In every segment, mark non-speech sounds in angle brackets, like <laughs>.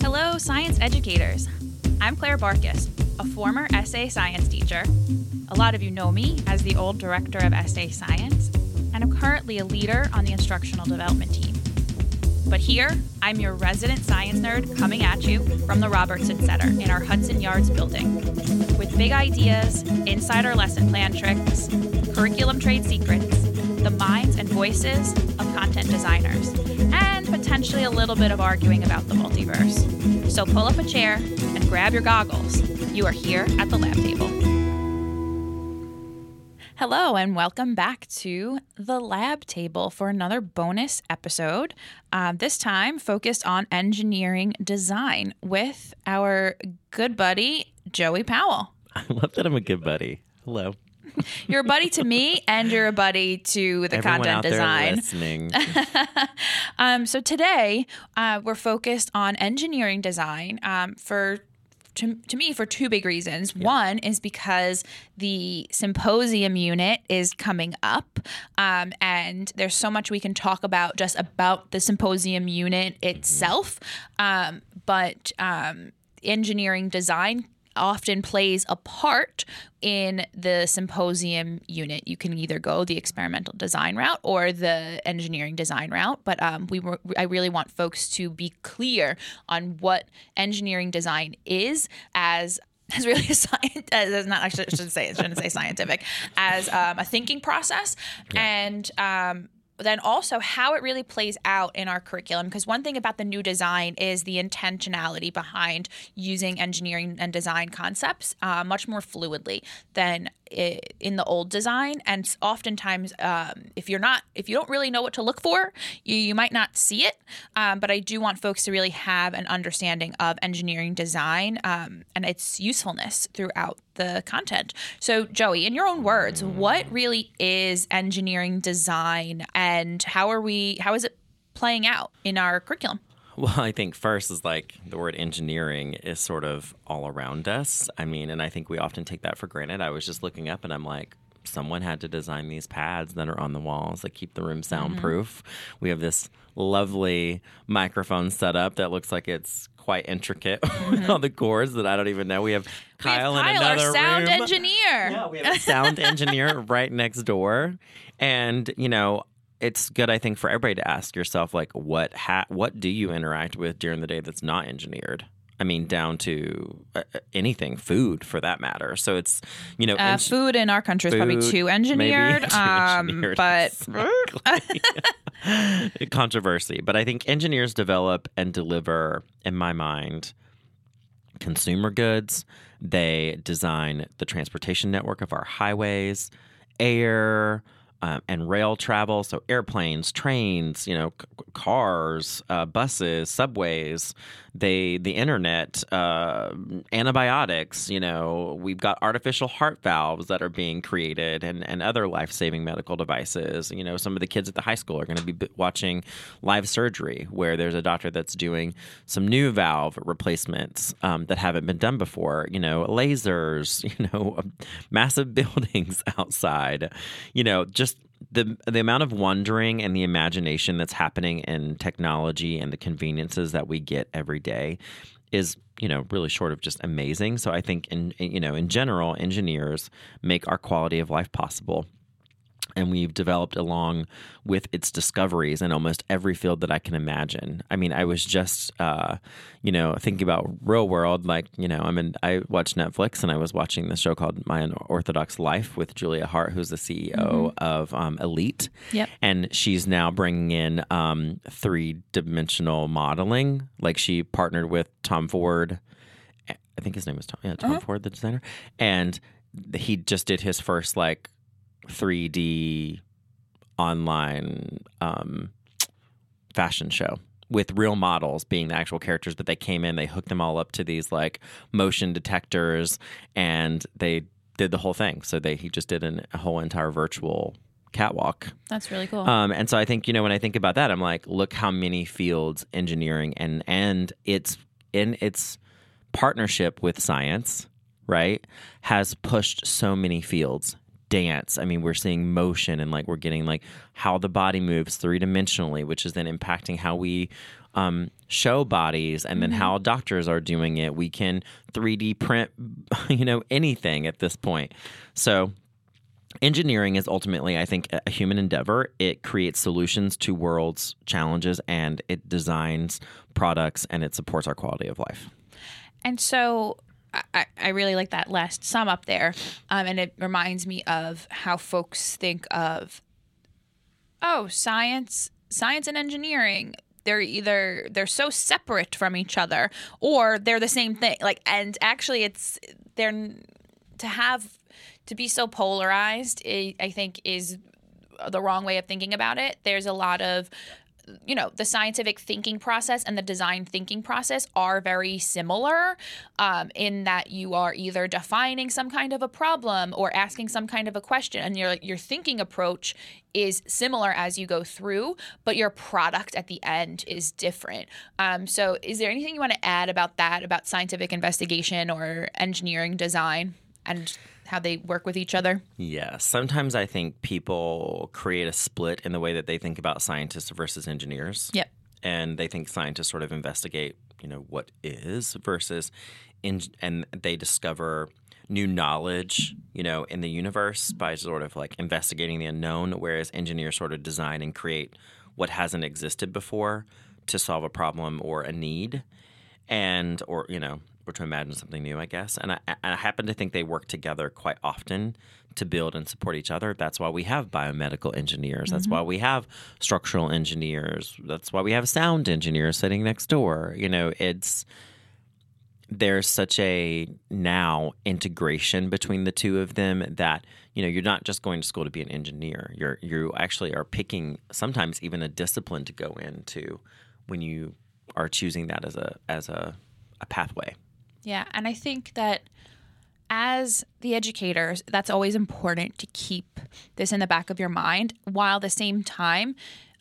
Hello, science educators. I'm Claire Barkis, a former SA science teacher. A lot of you know me as the old director of SA Science, and I'm currently a leader on the instructional development team. But here, I'm your resident science nerd coming at you from the Robertson Center in our Hudson Yards building with big ideas, insider lesson plan tricks, curriculum trade secrets, the minds and voices of content designers, and potentially a little bit of arguing about the multiverse. So pull up a chair and grab your goggles. You are here at the lab table. Hello, and welcome back to the lab table for another bonus episode. Uh, this time focused on engineering design with our good buddy, Joey Powell. <laughs> I love that I'm a good buddy. Hello. <laughs> You're a buddy to me, and you're a buddy to the Everyone content design. listening. <laughs> Um, so today uh, we're focused on engineering design um, for. To, to me, for two big reasons. One is because the symposium unit is coming up, um, and there's so much we can talk about just about the symposium unit itself. Um, but um, engineering design often plays a part in the symposium unit. You can either go the experimental design route or the engineering design route. But um, we were, I really want folks to be clear on what engineering design is as <laughs> as really a science <laughs> as not actually I shouldn't say I shouldn't say scientific as um, a thinking process and um, then also how it really plays out in our curriculum because one thing about the new design is the intentionality behind using engineering and design concepts uh, much more fluidly than i- in the old design. And oftentimes um, if you're not if you don't really know what to look for you, you might not see it. Um, but i do want folks to really have an understanding of engineering design um, and its usefulness throughout the content. So, Joey, in your own words, what really is engineering design and how are we how is it playing out in our curriculum? Well, I think first is like the word engineering is sort of all around us. I mean, and I think we often take that for granted. I was just looking up and I'm like, someone had to design these pads that are on the walls that keep the room mm-hmm. soundproof. We have this lovely microphone setup that looks like it's quite intricate <laughs> with mm-hmm. all the cords that I don't even know. We have We have Kyle in another our sound room. engineer. Yeah, we have <laughs> a sound engineer <laughs> right next door, and you know it's good. I think for everybody to ask yourself like, what ha- what do you interact with during the day that's not engineered? I mean, down to uh, uh, anything, food for that matter. So it's you know, Uh, food in our country is probably <laughs> too engineered, too um, engineered, but exactly. <laughs> controversy. But I think engineers develop and deliver, in my mind, consumer goods. They design the transportation network of our highways, air, um, and rail travel. So airplanes, trains, you know, c- cars, uh, buses, subways. They the internet, uh, antibiotics. You know, we've got artificial heart valves that are being created, and and other life saving medical devices. You know, some of the kids at the high school are going to be watching live surgery where there's a doctor that's doing some new valve replacements um, that haven't been done before. You know, lasers. <laughs> You know, massive <laughs> buildings outside. You know, just the the amount of wondering and the imagination that's happening in technology and the conveniences that we get every day is you know really short of just amazing. So i think in you know in general engineers make our quality of life possible and we've developed along with its discoveries in almost every field that I can imagine. I mean, I was just, uh, you know, thinking about real world. Like, you know, I mean, I watched Netflix and I was watching this show called My Unorthodox Life with Julia Haart, who's the CEO of um, Elite. Yep. And she's now bringing in um, three dimensional modeling. Like, she partnered with Tom Ford. I think his name was Tom, yeah, Tom Ford, the designer. And he just did his first, like, 3D online um, fashion show with real models being the actual characters, but they came in, they hooked them all up to these like motion detectors, and they did the whole thing. So they he just did an, a whole entire virtual catwalk. That's really cool. Um, and so I think you know when I think about that, I'm like, look how many fields engineering and and it's in its partnership with science, right, has pushed so many fields. Dance. I mean, we're seeing motion and like we're getting like how the body moves three dimensionally, which is then impacting how we um, show bodies and then how doctors are doing it. We can 3D print, <laughs> you know, anything at this point. So engineering is ultimately, I think, a human endeavor. It creates solutions to world's challenges and it designs products and it supports our quality of life. And so I, I really like that last sum up there. Um, and it reminds me of how folks think of, oh, science, science and engineering. They're either they're so separate from each other or they're the same thing. Like, and actually, it's they're to have to be so polarized. I I think is the wrong way of thinking about it. There's a lot of you know the scientific thinking process and the design thinking process are very similar um, in that you are either defining some kind of a problem or asking some kind of a question and your your thinking approach is similar as you go through but your product at the end is different. Um, so is there anything you want to add about that about scientific investigation or engineering design and how they work with each other? Yeah, sometimes I think people create a split in the way that they think about scientists versus engineers. yep. And they think scientists sort of investigate, you know, what is versus, in, and they discover new knowledge, you know, in the universe by sort of like investigating the unknown, whereas engineers sort of design and create what hasn't existed before to solve a problem or a need, and or you know, or to imagine something new, I guess. And I, and I happen to think they work together quite often to build and support each other. That's why we have biomedical engineers. That's mm-hmm. why we have structural engineers. That's why we have sound engineers sitting next door. You know, it's there's such a now integration between the two of them that you know you're not just going to school to be an engineer. You're you actually are picking sometimes even a discipline to go into when you are choosing that as a as a, a pathway. Yeah, and I think that as the educators, that's always important to keep this in the back of your mind. While at the same time,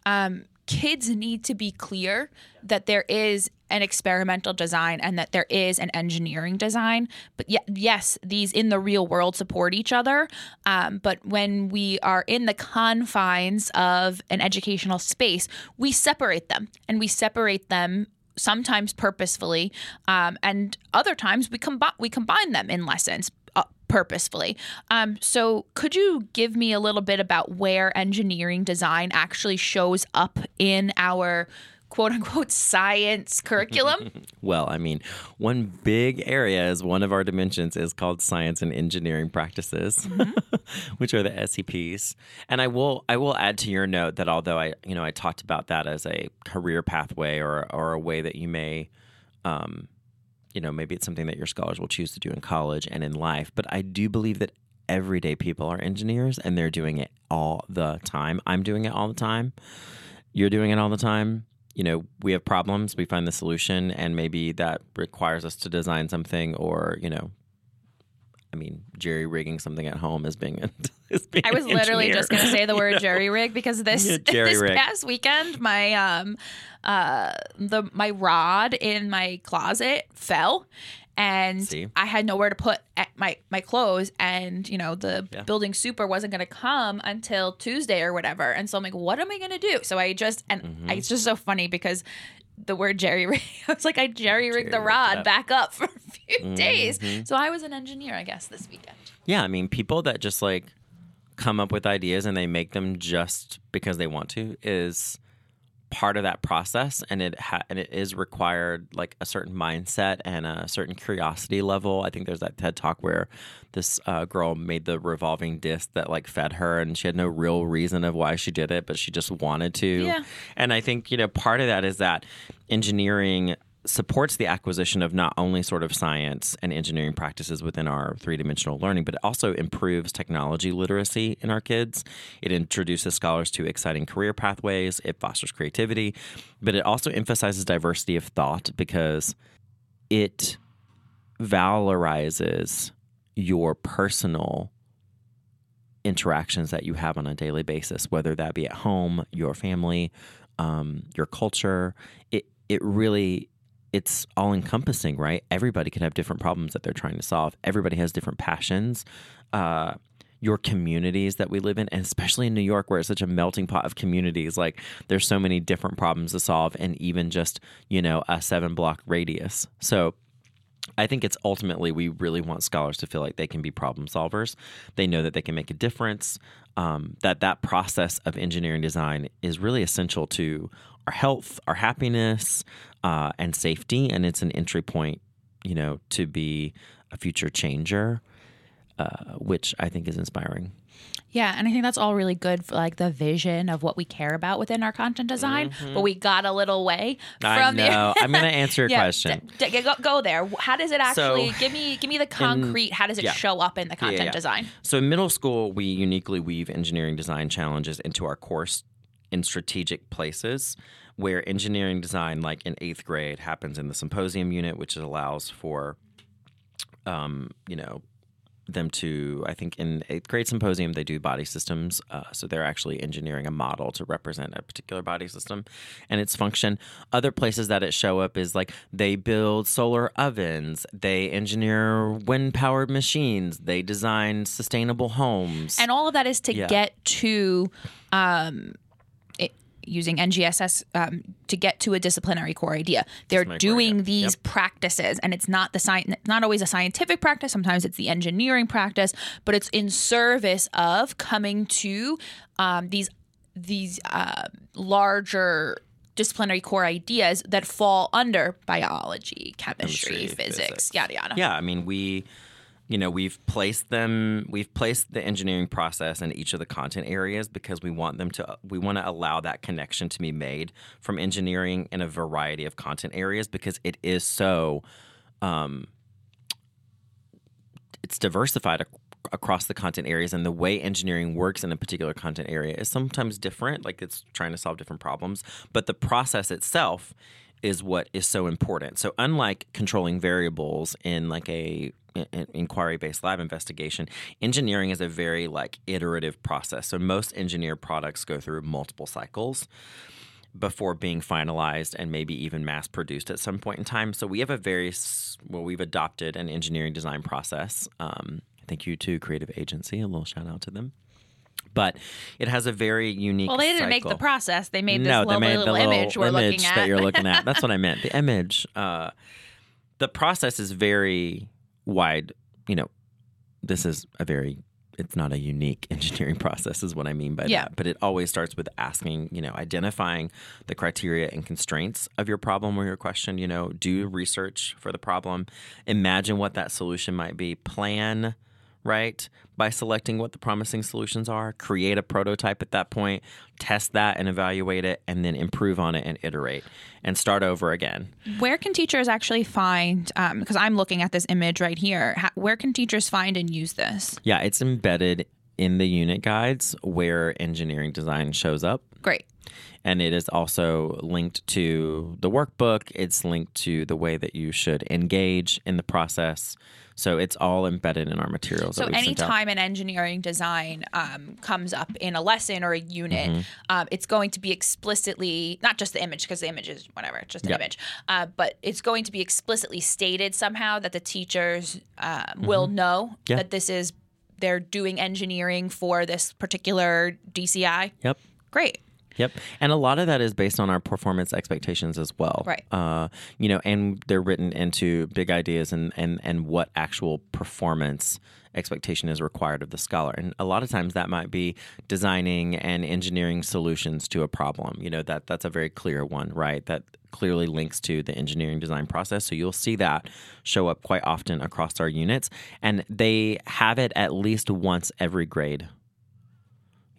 um, kids need to be clear that there is an experimental design and that there is an engineering design. But ye- yes, these in the real world support each other. Um, but when we are in the confines of an educational space, we separate them and we separate them sometimes purposefully, um, and other times we combine we combine them in lessons uh, purposefully. Um, so, could you give me a little bit about where engineering design actually shows up in our quote unquote science curriculum? <laughs> Well, I mean, one big area is one of our dimensions is called science and engineering practices, <laughs> which are the SEPs. And I will I will add to your note that although I you know I talked about that as a career pathway or or a way that you may um, you know maybe it's something that your scholars will choose to do in college and in life, but I do believe that everyday people are engineers and they're doing it all the time. I'm doing it all the time. You're doing it all the time you know we have problems we find the solution and maybe that requires us to design something or you know i mean jerry rigging something at home is being, <laughs> is being I was literally engineer. just going to say the word jerry rig because <laughs> this Yeah, <laughs> this rig. past weekend my um uh the my rod in my closet fell and See? I had nowhere to put my my clothes and you know the Yeah. building super wasn't going to come until Tuesday or whatever and so I'm like what am I going to do so I just and Mm-hmm. I, it's just so funny because the word jerry rig <laughs> I was like I jerry rigged the rod back up for a few days Mm-hmm. so I was an engineer I guess this weekend yeah i mean people that just like come up with ideas and they make them just because they want to is part of that process and it ha- and it is required like a certain mindset and a certain curiosity level i think there's that ted talk where this uh, girl made the revolving disc that like fed her and she had no real reason of why she did it but she just wanted to Yeah. and i think you know part of that is that engineering supports the acquisition of not only sort of science and engineering practices within our three-dimensional learning but it also improves technology literacy in our kids. It introduces scholars to exciting career pathways. It fosters creativity. But it also emphasizes diversity of thought because it valorizes your personal interactions that you have on a daily basis, whether that be at home, your family, um, your culture. It it really it's all encompassing, right? Everybody can have different problems that they're trying to solve. Everybody has different passions. Uh, your communities that we live in, and especially in New York, where it's such a melting pot of communities. Like there's so many different problems to solve, and even just you know a seven block radius. So I think it's ultimately we really want scholars to feel like they can be problem solvers. They know that they can make a difference. Um, that that process of engineering design is really essential to our health, our happiness, uh, and safety, and it's an entry point, you know, to be a future changer, uh, which I think is inspiring. Yeah, and I think that's all really good for like the vision of what we care about within our content design. But we got a little way from I the- know. I'm going <laughs> to answer your Yeah, question. d- d- go, go there. How does it actually So, give me give me the concrete? how does it yeah. show up in the content yeah. design? So in middle school, we uniquely weave engineering design challenges into our course in strategic places where engineering design, like in eighth grade, happens in the symposium unit, which allows for, um, you know, them to, I think in eighth grade symposium, they do body systems. Uh, so they're actually engineering a model to represent a particular body system and its function. Other places that it show up is like they build solar ovens, they engineer wind powered machines, they design sustainable homes. And all of that is to Yeah. get to um, using NGSS um, to get to a disciplinary core idea. They're doing idea. these practices, and it's not the science, not always a scientific practice. Sometimes it's the engineering practice, but it's in service of coming to um, these these uh, larger disciplinary core ideas that fall under biology, chemistry, Chemistry, physics, physics. yada yada. Yeah, I mean we you know, we've placed them we've placed the engineering process in each of the content areas because we want them to we want to allow that connection to be made from engineering in a variety of content areas because it is so um it's diversified ac- across the content areas and the way engineering works in a particular content area is sometimes different like it's trying to solve different problems but the process itself is what is so important. So unlike controlling variables in like a inquiry based lab investigation engineering is a very like iterative process so most engineered products go through multiple cycles before being finalized and maybe even mass produced at some point in time. So we have a very well, we've adopted an engineering design process. Um, thank you to Creative Agency. A little shout out to them. But it has a very unique. Well, they didn't make the process. They made this no, little, they made little the little image we're image looking at. that you're looking at. That's what I <laughs> meant. The image. Uh, the process is very wide. You know, this is a very. It's not a unique <laughs> engineering process, is what I mean by Yeah. that. But it always starts with asking, you know, identifying the criteria and constraints of your problem or your question. You know, do research for the problem, imagine what that solution might be, plan right? By selecting what the promising solutions are, create a prototype at that point, test that and evaluate it, and then improve on it and iterate and start over again. Where can teachers actually find? Um, because I'm looking at this image right here. How, where can teachers find and use this? Yeah, it's embedded in the unit guides where engineering design shows up. Great. And it is also linked to the workbook. It's linked to the way that you should engage in the process. So it's all embedded in our materials. So that we've sent out. anytime an engineering design um, comes up in a lesson or a unit, Mm-hmm. um, it's going to be explicitly not just the image because the image is whatever, it's just an Yeah. image, uh, but it's going to be explicitly stated somehow that the teachers uh, will know Mm-hmm. Yeah. that this is they're doing engineering for this particular DCI. Yep. Great. Yep. And a lot of that is based on our performance expectations as well. Right. Uh, you know, and they're written into big ideas and, and, and what actual performance expectation is required of the scholar. And a lot of times that might be designing and engineering solutions to a problem. You know, that that's a very clear one, right? That clearly links to the engineering design process. So you'll see that show up quite often across our units. And they have it at least once every grade.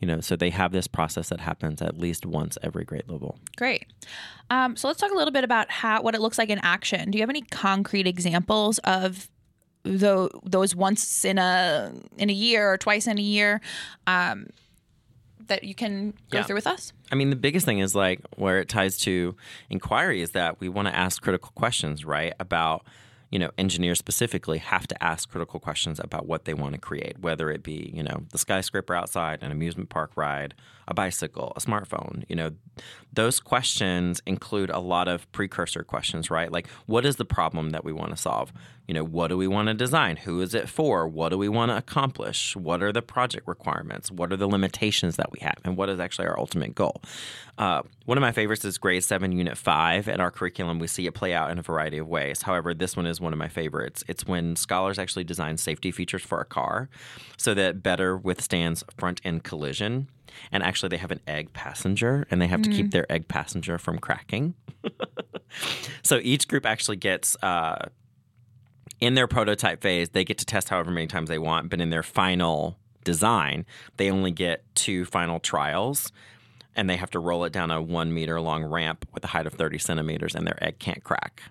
You know, so they have this process that happens at least once every grade level. Great. Um, so let's talk a little bit about how what it looks like in action. Do you have any concrete examples of tho- those once in a in a year or twice in a year um, that you can go Yeah. through with us? I mean, the biggest thing is like where it ties to inquiry is that we want to ask critical questions, right? About, you know, engineers specifically have to ask critical questions about what they want to create, whether it be, you know, the skyscraper outside, an amusement park ride, a bicycle, a smartphone. You know, those questions include a lot of precursor questions, right? Like, what is the problem that we want to solve? You know, what do we want to design? Who is it for? What do we want to accomplish? What are the project requirements? What are the limitations that we have? And what is actually our ultimate goal? Uh, one of my favorites is grade seven, unit five. In our curriculum, we see it play out in a variety of ways. However, this one is one of my favorites. It's when scholars actually design safety features for a car so that better withstands front end collision. And actually, they have an egg passenger and they have to keep their egg passenger from cracking. <laughs> so each group actually gets. Uh, in their prototype phase, they get to test however many times they want, but in their final design, they only get two final trials and they have to roll it down a one meter long ramp with a height of 30 centimeters and their egg can't crack.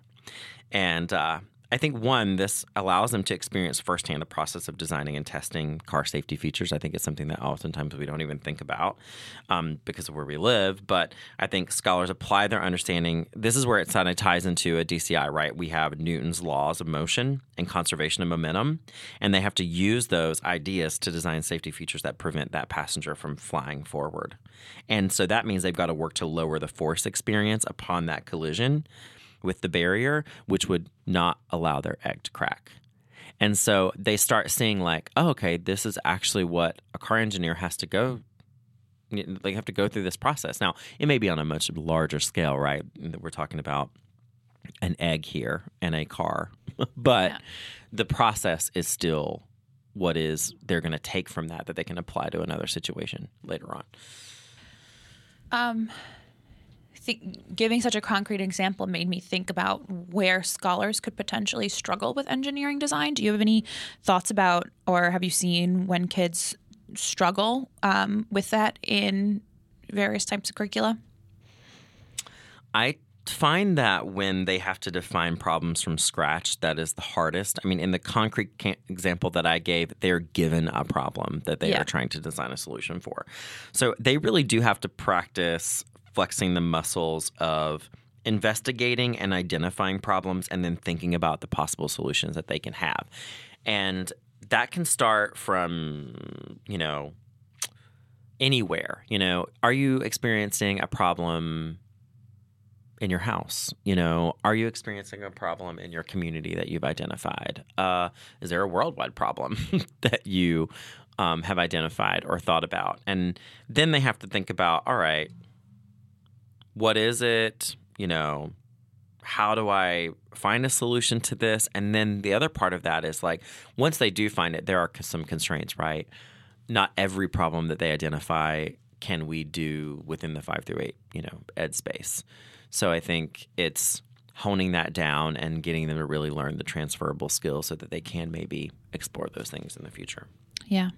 And uh, I think one, this allows them to experience firsthand the process of designing and testing car safety features. I think it's something that oftentimes we don't even think about um, because of where we live. But I think scholars apply their understanding. This is where it kind of ties into a DCI, right? We have Newton's laws of motion and conservation of momentum, and they have to use those ideas to design safety features that prevent that passenger from flying forward. And so that means they've got to work to lower the force experience upon that collision with the barrier, which would not allow their egg to crack. And so they start seeing, like, oh, okay, this is actually what a car engineer has to go. They have to go through this process. Now, it may be on a much larger scale, right? We're talking about an egg here and a car, <laughs> but Yeah. the process is still what is they're going to take from that that they can apply to another situation later on. Um, think, giving such a concrete example made me think about where scholars could potentially struggle with engineering design. Do you have any thoughts about, or have you seen when kids struggle um, with that in various types of curricula? I find that when they have to define problems from scratch, that is the hardest. I mean, in the concrete example that I gave, they're given a problem that they Yeah. are trying to design a solution for. So they really do have to practice flexing the muscles of investigating and identifying problems and then thinking about the possible solutions that they can have. And that can start from, you know, anywhere. You know, are you experiencing a problem in your house? You know, are you experiencing a problem in your community that you've identified? Uh, is there a worldwide problem <laughs> that you um, have identified or thought about? And then they have to think about, all right, what is it? You know, how do I find a solution to this? And then the other part of that is like, once they do find it, there are some constraints, right? Not every problem that they identify can we do within the five through eight, you know, ed space. So I think it's honing that down and getting them to really learn the transferable skills so that they can maybe explore those things in the future. Yeah.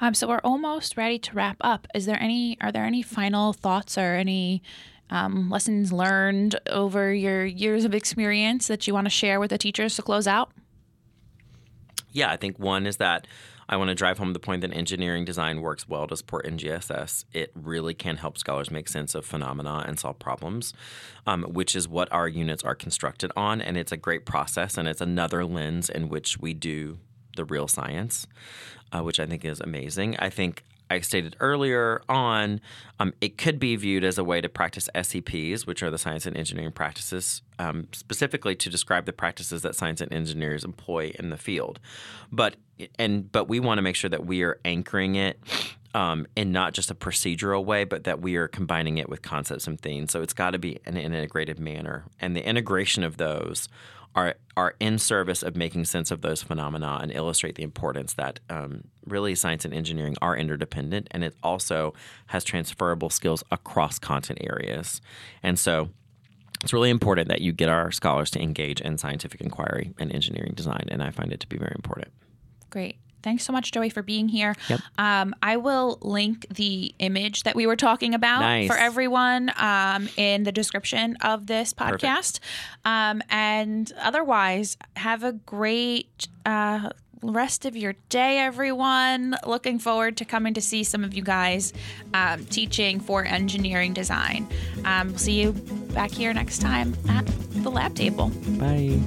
Um, so we're almost ready to wrap up. Is there any? Are there any final thoughts or any um, lessons learned over your years of experience that you want to share with the teachers to close out? Yeah, I think one is that I want to drive home the point that engineering design works well to support NGSS. It really can help scholars make sense of phenomena and solve problems, um, which is what our units are constructed on. And it's a great process, and it's another lens in which we do the real science, uh, which I think is amazing. I think I stated earlier on, um, it could be viewed as a way to practice SEPs, which are the science and engineering practices, um, specifically to describe the practices that science and engineers employ in the field. But and but we want to make sure that we are anchoring it um, in not just a procedural way, but that we are combining it with concepts and themes. So it's got to be in an integrated manner, and the integration of those are are in service of making sense of those phenomena and illustrate the importance that um, really science and engineering are interdependent, and it also has transferable skills across content areas, and so. It's really important that you get our scholars to engage in scientific inquiry and engineering design, and I find it to be very important. Great. Thanks so much, Joey, for being here. Yep. Um, I will link the image that we were talking about Nice. for everyone um, in the description of this podcast. Um, and otherwise, have a great uh, rest of your day, everyone. Looking forward to coming to see some of you guys um, teaching for engineering design. Um, we'll see you back here next time at the lab table. Bye.